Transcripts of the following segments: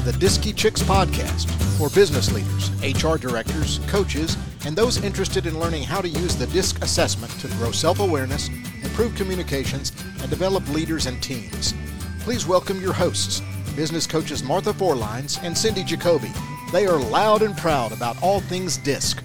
to the Disky Chicks podcast for business leaders, HR directors, coaches, and those interested in learning how to use the DISC assessment to grow self awareness, improve communications, and develop leaders and teams. Please welcome your hosts, business coaches Martha Forlines and Cindy Jacoby. They are loud and proud about all things DISC.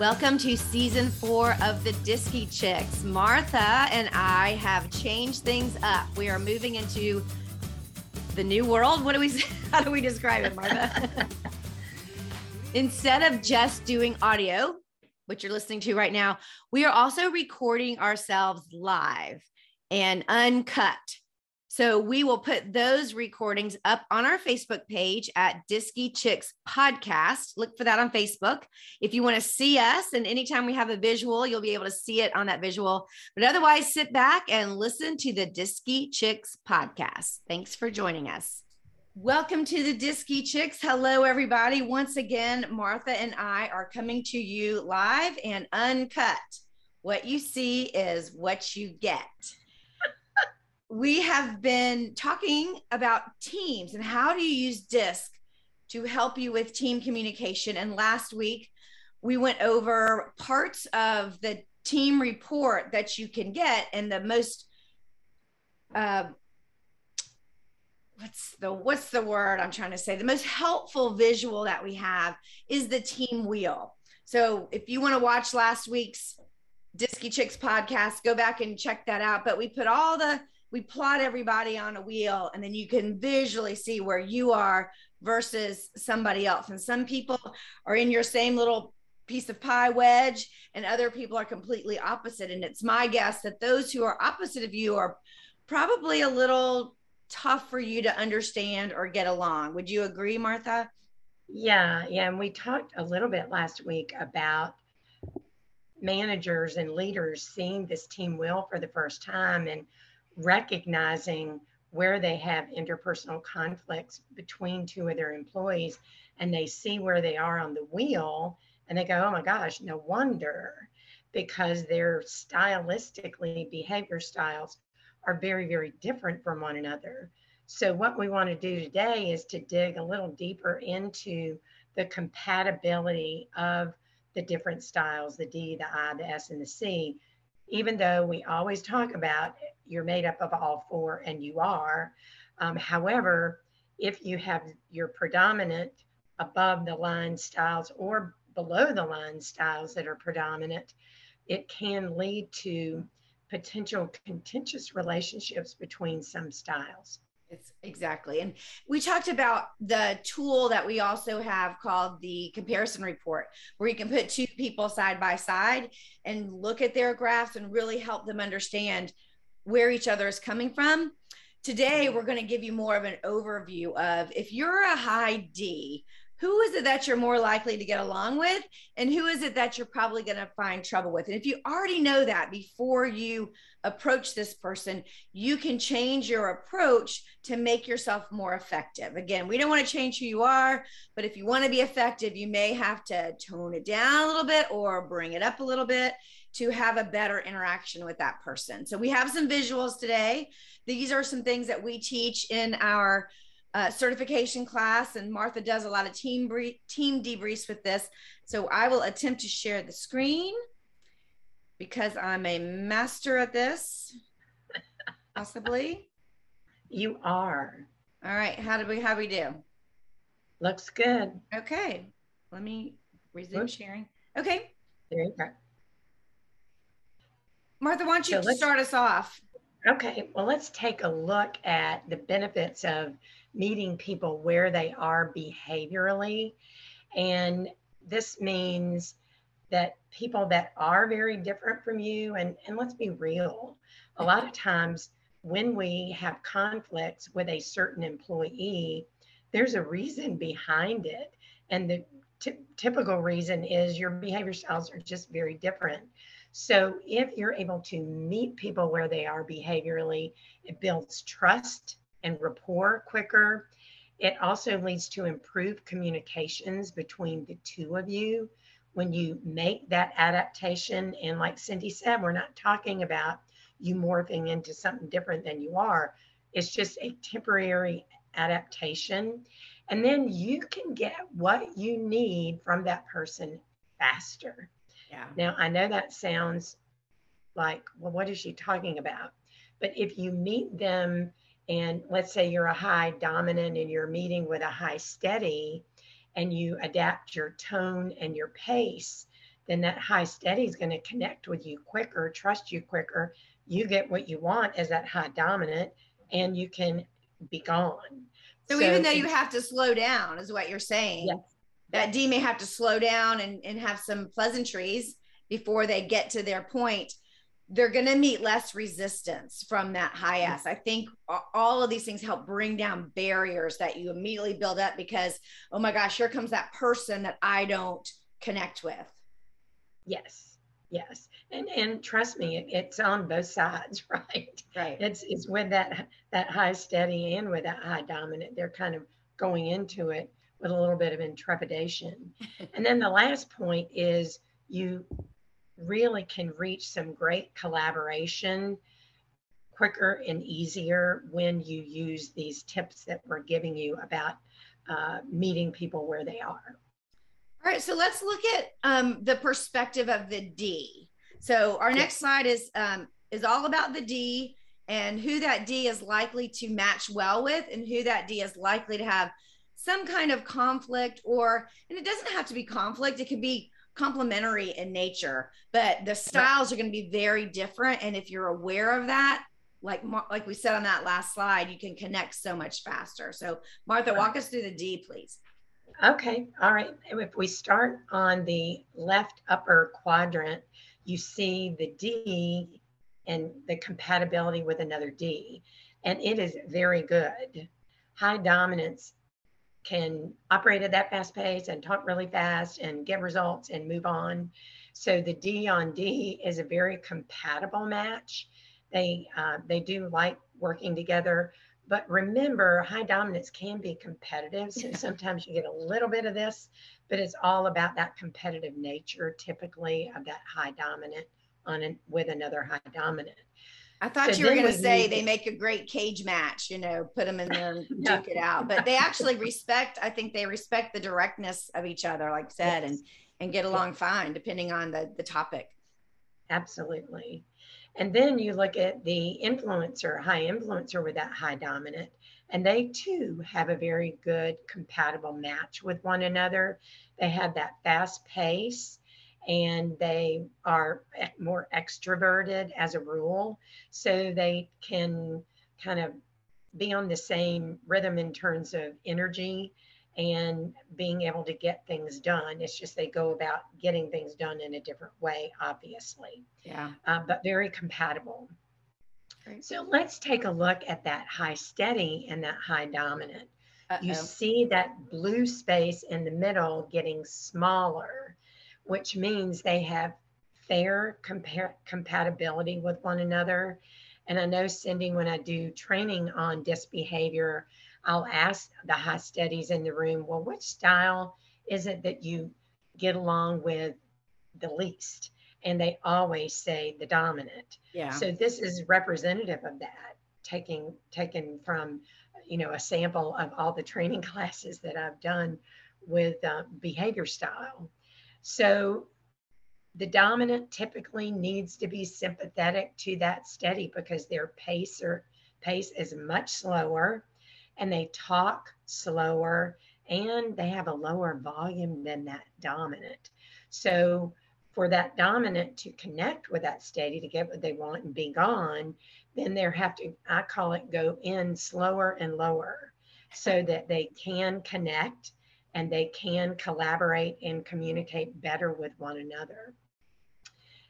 Welcome to season four of the Disky Chicks. Martha and I have changed things up. We are moving into the new world. What do we? How do we describe it, Martha? Instead of just doing audio, which you're listening to right now, we are also recording ourselves live and uncut. So we will put those recordings up on our Facebook page at Disky Chicks Podcast. Look for that on Facebook. If you want to see us, and anytime we have a visual, you'll be able to see it on that visual. But otherwise, sit back and listen to the Disky Chicks Podcast. Thanks for joining us. Welcome to the Disky Chicks. Hello, everybody. Once again, Martha and I are coming to you live and uncut. What you see is what you get we have been talking about teams and how do you use DISC to help you with team communication. And last week, we went over parts of the team report that you can get and the most uh, what's the what's the word i'm trying to say the most helpful visual that we have is the team wheel so if you want to watch last week's Disky Chicks podcast, go back and check that out. But we put all the we plot everybody on a wheel and then you can visually see where you are versus somebody else. And some people are in your same little piece of pie wedge and other people are completely opposite. And it's my guess that those who are opposite of you are probably a little tough for you to understand or get along. Would you agree, Martha? Yeah, yeah. And we talked a little bit last week about managers and leaders seeing this team wheel for the first time and recognizing where they have interpersonal conflicts between two of their employees and they see where they are on the wheel and they go, oh my gosh, no wonder, because their stylistically behavior styles are very, very different from one another. So, what we want to do today is to dig a little deeper into the compatibility of the different styles the D, the I, the S, and the C. Even though we always talk about you're made up of all four and you are. Um, however, if you have your predominant above the line styles or below the line styles that are predominant, it can lead to potential contentious relationships between some styles. It's exactly. And we talked about the tool that we also have called the comparison report, where you can put two people side by side and look at their graphs and really help them understand where each other is coming from. Today, we're going to give you more of an overview of if you're a high D, who is it that you're more likely to get along with and who is it that you're probably going to find trouble with? And if you already know that before you approach this person you can change your approach to make yourself more effective. Again we don't want to change who you are but if you want to be effective you may have to tone it down a little bit or bring it up a little bit to have a better interaction with that person. So we have some visuals today. These are some things that we teach in our uh, certification class, and Martha does a lot of team brief, team debriefs with this. So I will attempt to share the screen because I'm a master at this, possibly. You are. All right. How do we how do we do? Looks good. Okay. Let me resume Oops. sharing. Okay. There you go. Martha, why don't you so start us off? Okay, well, let's take a look at the benefits of meeting people where they are behaviorally. And this means that people that are very different from you, and, and let's be real, a lot of times when we have conflicts with a certain employee, there's a reason behind it. And the typical reason is your behavior styles are just very different. So if you're able to meet people where they are behaviorally, it builds trust and rapport quicker. It also leads to improved communications between the two of you when you make that adaptation. And like Cindy said, we're not talking about you morphing into something different than you are. it's just a temporary adaptation. And then you can get what you need from that person faster. Yeah. Now, I know that sounds like, well, what is she talking about? But if you meet them, and let's say you're a high dominant and you're meeting with a high steady, and you adapt your tone and your pace, then that high steady is going to connect with you quicker, trust you quicker. You get what you want as that high dominant, and you can be gone. So, so even though you have to slow down, is what you're saying. Yes. That D may have to slow down and, and have some pleasantries before they get to their point they're going to meet less resistance from that high S. I think all of these things help bring down barriers that you immediately build up because, oh my gosh, here comes that person that I don't connect with. Yes, yes, and and trust me, it, it's on both sides, right? Right. It's it's with that that high steady and with that high dominant. They're kind of going into it with a little bit of intrepidation. and then the last point is you really can reach some great collaboration quicker and easier when you use these tips that we're giving you about uh, meeting people where they are. All right, so let's look at um, the perspective of the D. So our next slide is um, is all about the D and who that D is likely to match well with, and who that D is likely to have some kind of conflict, or and it doesn't have to be conflict; it could be complementary in nature, but the styles are going to be very different. And if you're aware of that, like like we said on that last slide, you can connect so much faster. So Martha, walk us through the D, please. Okay, all right. If we start on the left upper quadrant, you see the D and the compatibility with another D, and it is very good. High dominance can operate at that fast pace and talk really fast and get results and move on. So the D on D is a very compatible match. They uh, they do like working together, but remember, high dominance can be competitive. So sometimes you get a little bit of this, but it's all about that competitive nature, typically of that high dominant on an, with another high dominant. I thought so you were going to say they make a great cage match, you know, put them in there and yeah. duke it out. But they actually respect, I think they respect the directness of each other, like I said, yes. and and get along yes. fine depending on the the topic. Absolutely. And then you look at the influencer, high influencer with that high dominant, and they too have a very good compatible match with one another. They have that fast pace and they are more extroverted as a rule. So they can kind of be on the same rhythm in terms of energy and being able to get things done. It's just they go about getting things done in a different way, obviously. Yeah. Uh, but very compatible. Great. So let's take a look at that high steady and that high dominant. Uh-oh. You see that blue space in the middle getting smaller which means they have fair compar- compatibility with one another. And I know, Cindy, when I do training on disc behavior, I'll ask the high steadies in the room, well, which style is it that you get along with the least? And they always say the dominant. Yeah. So this is representative of that, taking taken from, you know, a sample of all the training classes that I've done with uh, behavior style. So the dominant typically needs to be sympathetic to that steady because their pace or pace is much slower and they talk slower and they have a lower volume than that dominant. So for that dominant to connect with that steady to get what they want and be gone, then they have to, I call it go in slower and lower so that they can connect and they can collaborate and communicate better with one another.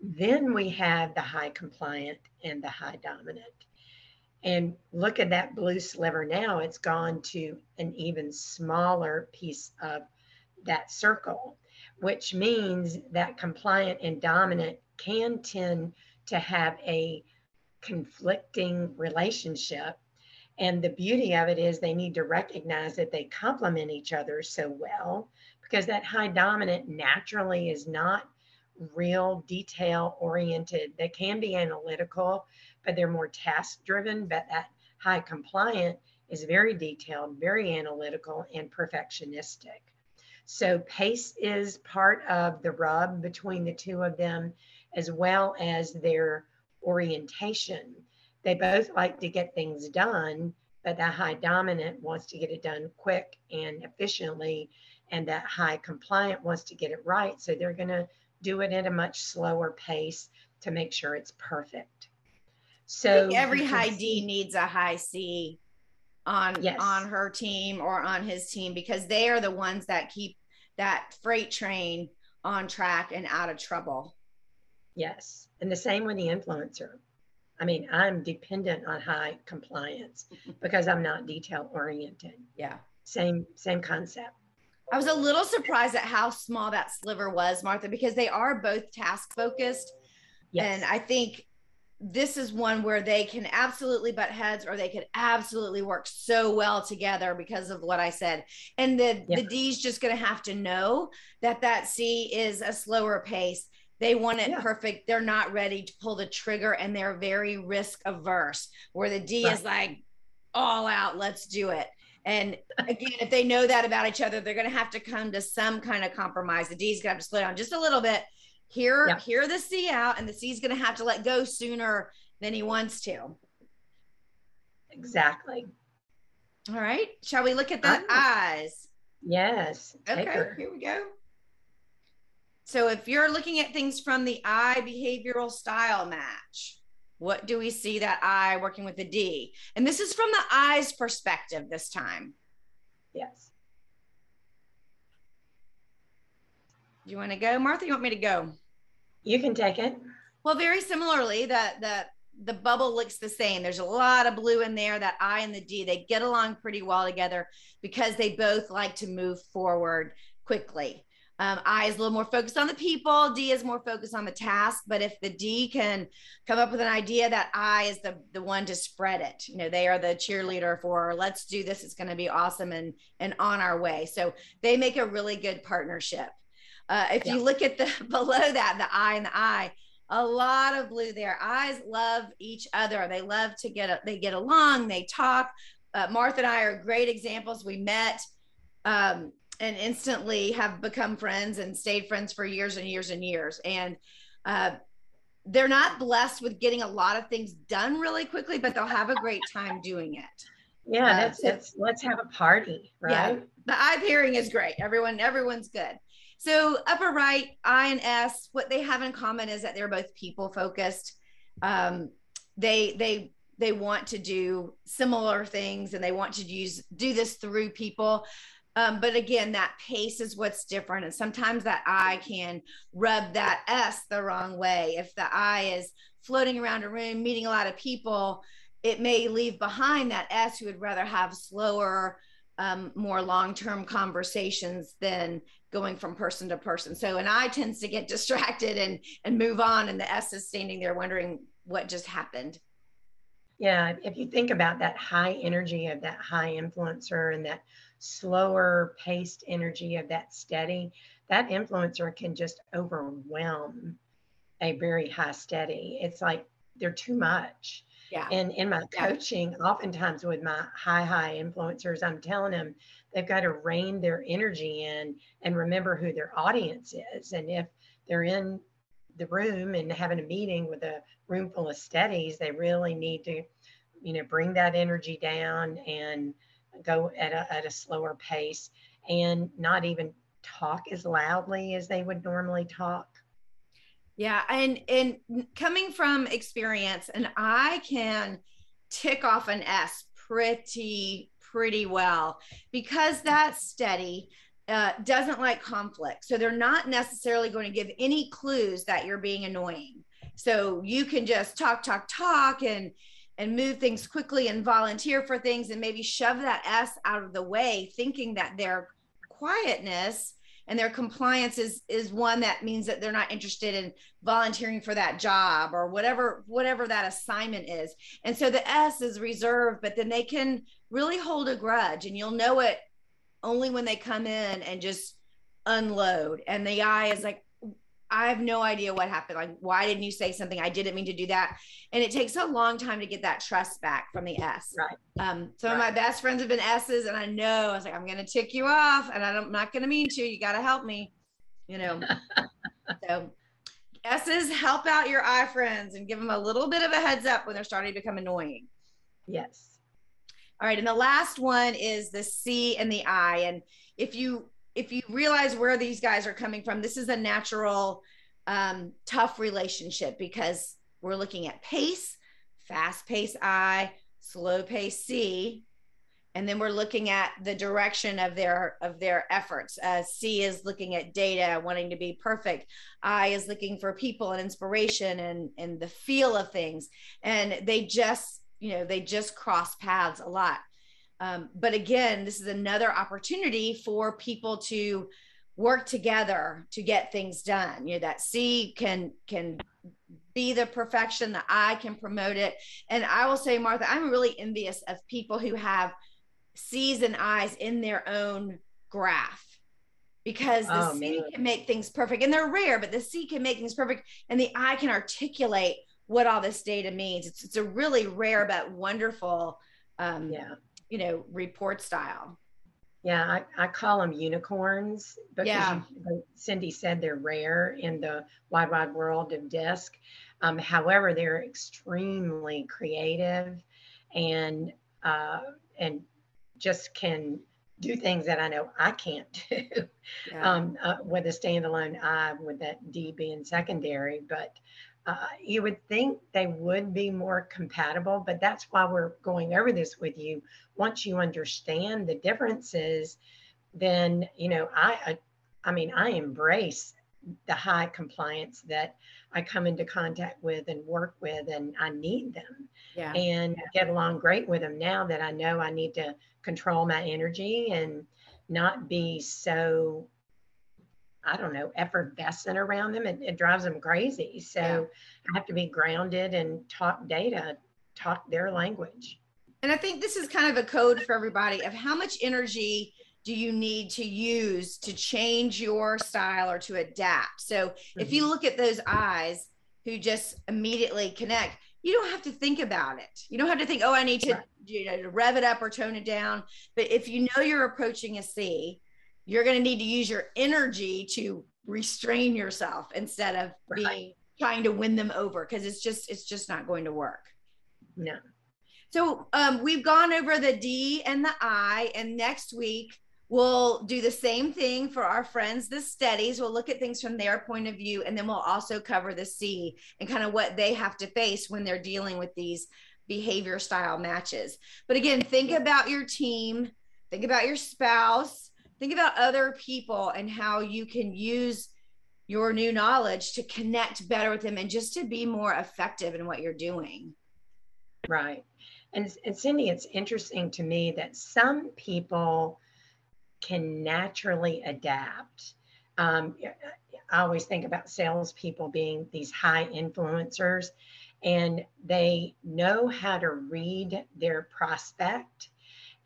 Then we have the high compliant and the high dominant. And look at that blue sliver now, it's gone to an even smaller piece of that circle, which means that compliant and dominant can tend to have a conflicting relationship and the beauty of it is they need to recognize that they complement each other so well because that high dominant naturally is not real detail oriented. They can be analytical, but they're more task driven. But that high compliant is very detailed, very analytical, and perfectionistic. So pace is part of the rub between the two of them, as well as their orientation. They both like to get things done, but that high dominant wants to get it done quick and efficiently, and that high compliant wants to get it right. So they're going to do it at a much slower pace to make sure it's perfect. So every high D needs a high C on yes. on her team or on his team because they are the ones that keep that freight train on track and out of trouble. Yes. And the same with the influencer. I mean, I'm dependent on high compliance because I'm not detail oriented. Yeah. Same same concept. I was a little surprised at how small that sliver was, Martha, because they are both task focused. Yes. And I think this is one where they can absolutely butt heads or they could absolutely work so well together because of what I said. And the, the D's just going to have to know that that C is a slower pace. They want it yeah. perfect. They're not ready to pull the trigger and they're very risk averse, where the D right. is like, all out, let's do it. And again, if they know that about each other, they're going to have to come to some kind of compromise. The D's going to have to slow down just a little bit here yep. hear the C out, and the C's going to have to let go sooner than he wants to. Exactly. All right. Shall we look at the eyes? Yes. Okay. Here we go. So if you're looking at things from the I behavioral style match, what do we see that I working with the D? And this is from the I's perspective this time. Yes. Do you want to go, Martha? You want me to go? You can take it. Well, very similarly, the the the bubble looks the same. There's a lot of blue in there. That I and the D, they get along pretty well together because they both like to move forward quickly. Um, I is a little more focused on the people. D is more focused on the task. But if the D can come up with an idea that I is the the one to spread it, you know, they are the cheerleader for let's do this. It's going to be awesome and and on our way. So they make a really good partnership. Uh, if yeah. you look at the below that, the I and the I, a lot of blue there. Eyes love each other. They love to get they get along. They talk. Uh, Martha and I are great examples. We met um, and instantly have become friends and stayed friends for years and years and years. And uh, they're not blessed with getting a lot of things done really quickly, but they'll have a great time doing it. Yeah, uh, that's, that's let's have a party, right? Yeah, the eye pairing is great. Everyone, everyone's good. So upper right, I and S, what they have in common is that they're both people focused. Um, they they they want to do similar things and they want to use do this through people. Um, but again, that pace is what's different. And sometimes that I can rub that S the wrong way. If the I is floating around a room, meeting a lot of people, it may leave behind that S who would rather have slower, um, more long-term conversations than going from person to person. So an I tends to get distracted and and move on, and the S is standing there wondering what just happened. Yeah, if you think about that high energy of that high influencer and that slower paced energy of that steady, that influencer can just overwhelm a very high steady. It's like they're too much. Yeah. And in my coaching, oftentimes with my high, high influencers, I'm telling them they've got to rein their energy in and remember who their audience is. And if they're in the room and having a meeting with a room full of steadies, they really need to, you know, bring that energy down and go at a, at a slower pace and not even talk as loudly as they would normally talk yeah, and and coming from experience, and I can tick off an S pretty pretty well because that steady uh, doesn't like conflict. So they're not necessarily going to give any clues that you're being annoying. So you can just talk, talk, talk, and and move things quickly and volunteer for things and maybe shove that S out of the way, thinking that their quietness and their compliance is is one that means that they're not interested in volunteering for that job or whatever whatever that assignment is. And so the s is reserved but then they can really hold a grudge and you'll know it only when they come in and just unload. And the i is like I have no idea what happened. Like, why didn't you say something? I didn't mean to do that. And it takes a long time to get that trust back from the S. Right. Um, some right. of my best friends have been S's, and I know I was like, I'm going to tick you off, and I'm not going to mean to. You got to help me, you know. so, S's help out your I friends and give them a little bit of a heads up when they're starting to become annoying. Yes. All right. And the last one is the C and the I. And if you if you realize where these guys are coming from, this is a natural, um, tough relationship because we're looking at pace, fast pace I, slow pace C, and then we're looking at the direction of their of their efforts. Uh, C is looking at data, wanting to be perfect. I is looking for people and inspiration and and the feel of things, and they just you know they just cross paths a lot. Um, but again, this is another opportunity for people to work together to get things done. You know, that C can can be the perfection, the I can promote it. And I will say, Martha, I'm really envious of people who have C's and I's in their own graph because the oh, C man. can make things perfect and they're rare, but the C can make things perfect and the I can articulate what all this data means. It's, it's a really rare but wonderful um, yeah you know, report style. Yeah, I, I call them unicorns because yeah. you, Cindy said they're rare in the wide, wide world of disc. Um, however, they're extremely creative and uh, and just can do things that I know I can't do yeah. um, uh, with a standalone I with that D being secondary. But uh, you would think they would be more compatible, but that's why we're going over this with you. Once you understand the differences, then you know I, I, I mean I embrace the high compliance that I come into contact with and work with, and I need them, yeah. and get along great with them now that I know I need to control my energy and not be so I don't know, effervescent around them. It, it drives them crazy. So yeah. I have to be grounded and talk data, talk their language. And I think this is kind of a code for everybody of how much energy do you need to use to change your style or to adapt. So mm-hmm. if you mm-hmm. look at those eyes who just immediately connect, you don't have to think about it. You don't have to think, oh, I need to, right. you know, rev it up or tone it down. But if you know you're approaching a C, you're going to need to use your energy to restrain yourself instead of right. being trying to win them over because it's just it's just not going to work. No. So um, we've gone over the d and the i and next week we'll do the same thing for our friends the steadies. We'll look at things from their point of view and then we'll also cover the c and kind of what they have to face when they're dealing with these behavior style matches. But again think about your team think about your spouse think about other people and how you can use your new knowledge to connect better with them and just to be more effective in what you're doing. Right. And, and Cindy, it's interesting to me that some people can naturally adapt. Um, I always think about salespeople being these high influencers, and they know how to read their prospect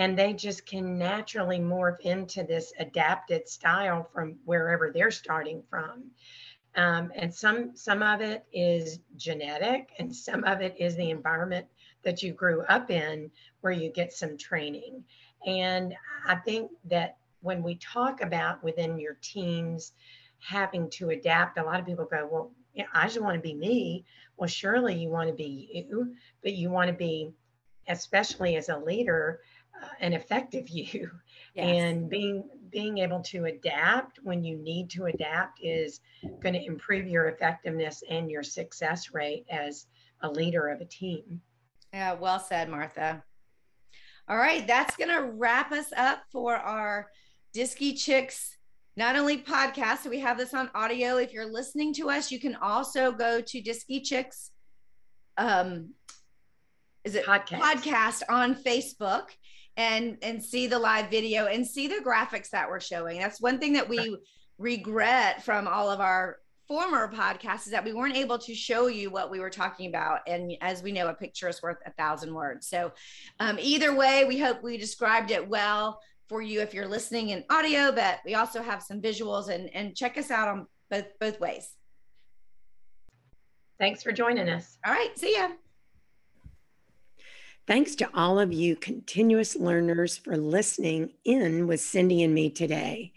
and they just can naturally morph into this adapted style from wherever they're starting from. Um, and some some of it is genetic, and some of it is the environment that you grew up in, where you get some training. And I think that when we talk about within your teams having to adapt, a lot of people go, "Well, I just want to be me." Well, surely you want to be you, but you want to be, especially as a leader, an effective you. Yes. and being being able to adapt when you need to adapt is going to improve your effectiveness and your success rate as a leader of a team. Yeah well said martha. All right that's going to wrap us up for our disky chicks not only podcast. So we have this on audio. If you're listening to us you can also go to disky chicks um is it podcast, podcast on facebook and and see the live video and see the graphics that we're showing. That's one thing that we regret from all of our former podcasts is that we weren't able to show you what we were talking about. And as we know, a picture is worth a thousand words. So um, either way, we hope we described it well for you if you're listening in audio, but we also have some visuals and, and check us out on both both ways. Thanks for joining us. All right. See ya. Thanks to all of you continuous learners for listening in with Cindy and me today.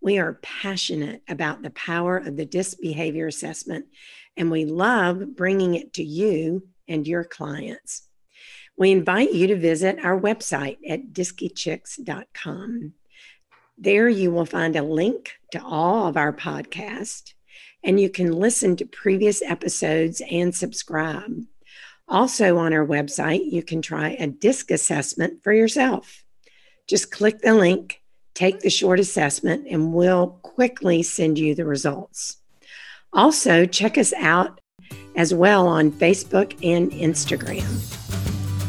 We are passionate about the power of the DISC behavior assessment, and we love bringing it to you and your clients. We invite you to visit our website at diskychicks.com. There you will find a link to all of our podcasts, and you can listen to previous episodes and subscribe. Also, on our website, you can try a DISC assessment for yourself. Just click the link, take the short assessment, and we'll quickly send you the results. Also, check us out as well on Facebook and Instagram.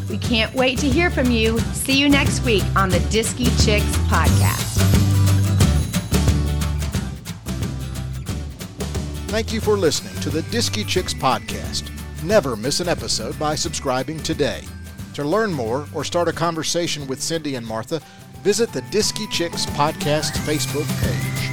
We can't wait to hear from you. See you next week on the Disky Chicks podcast. Thank you for listening to the Disky Chicks podcast. Never miss an episode by subscribing today. To learn more or start a conversation with Cindy and Martha, visit the Disky Chicks podcast Facebook page.